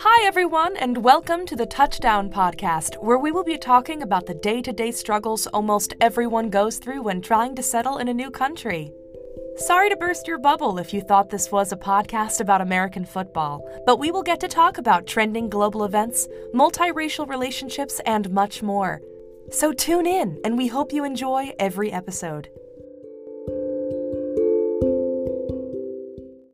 Hi, everyone, and welcome to the Touchdown Podcast, where we will be talking about the day to day struggles almost everyone goes through when trying to settle in a new country. Sorry to burst your bubble if you thought this was a podcast about American football, but we will get to talk about trending global events, multiracial relationships, and much more. So tune in, and we hope you enjoy every episode.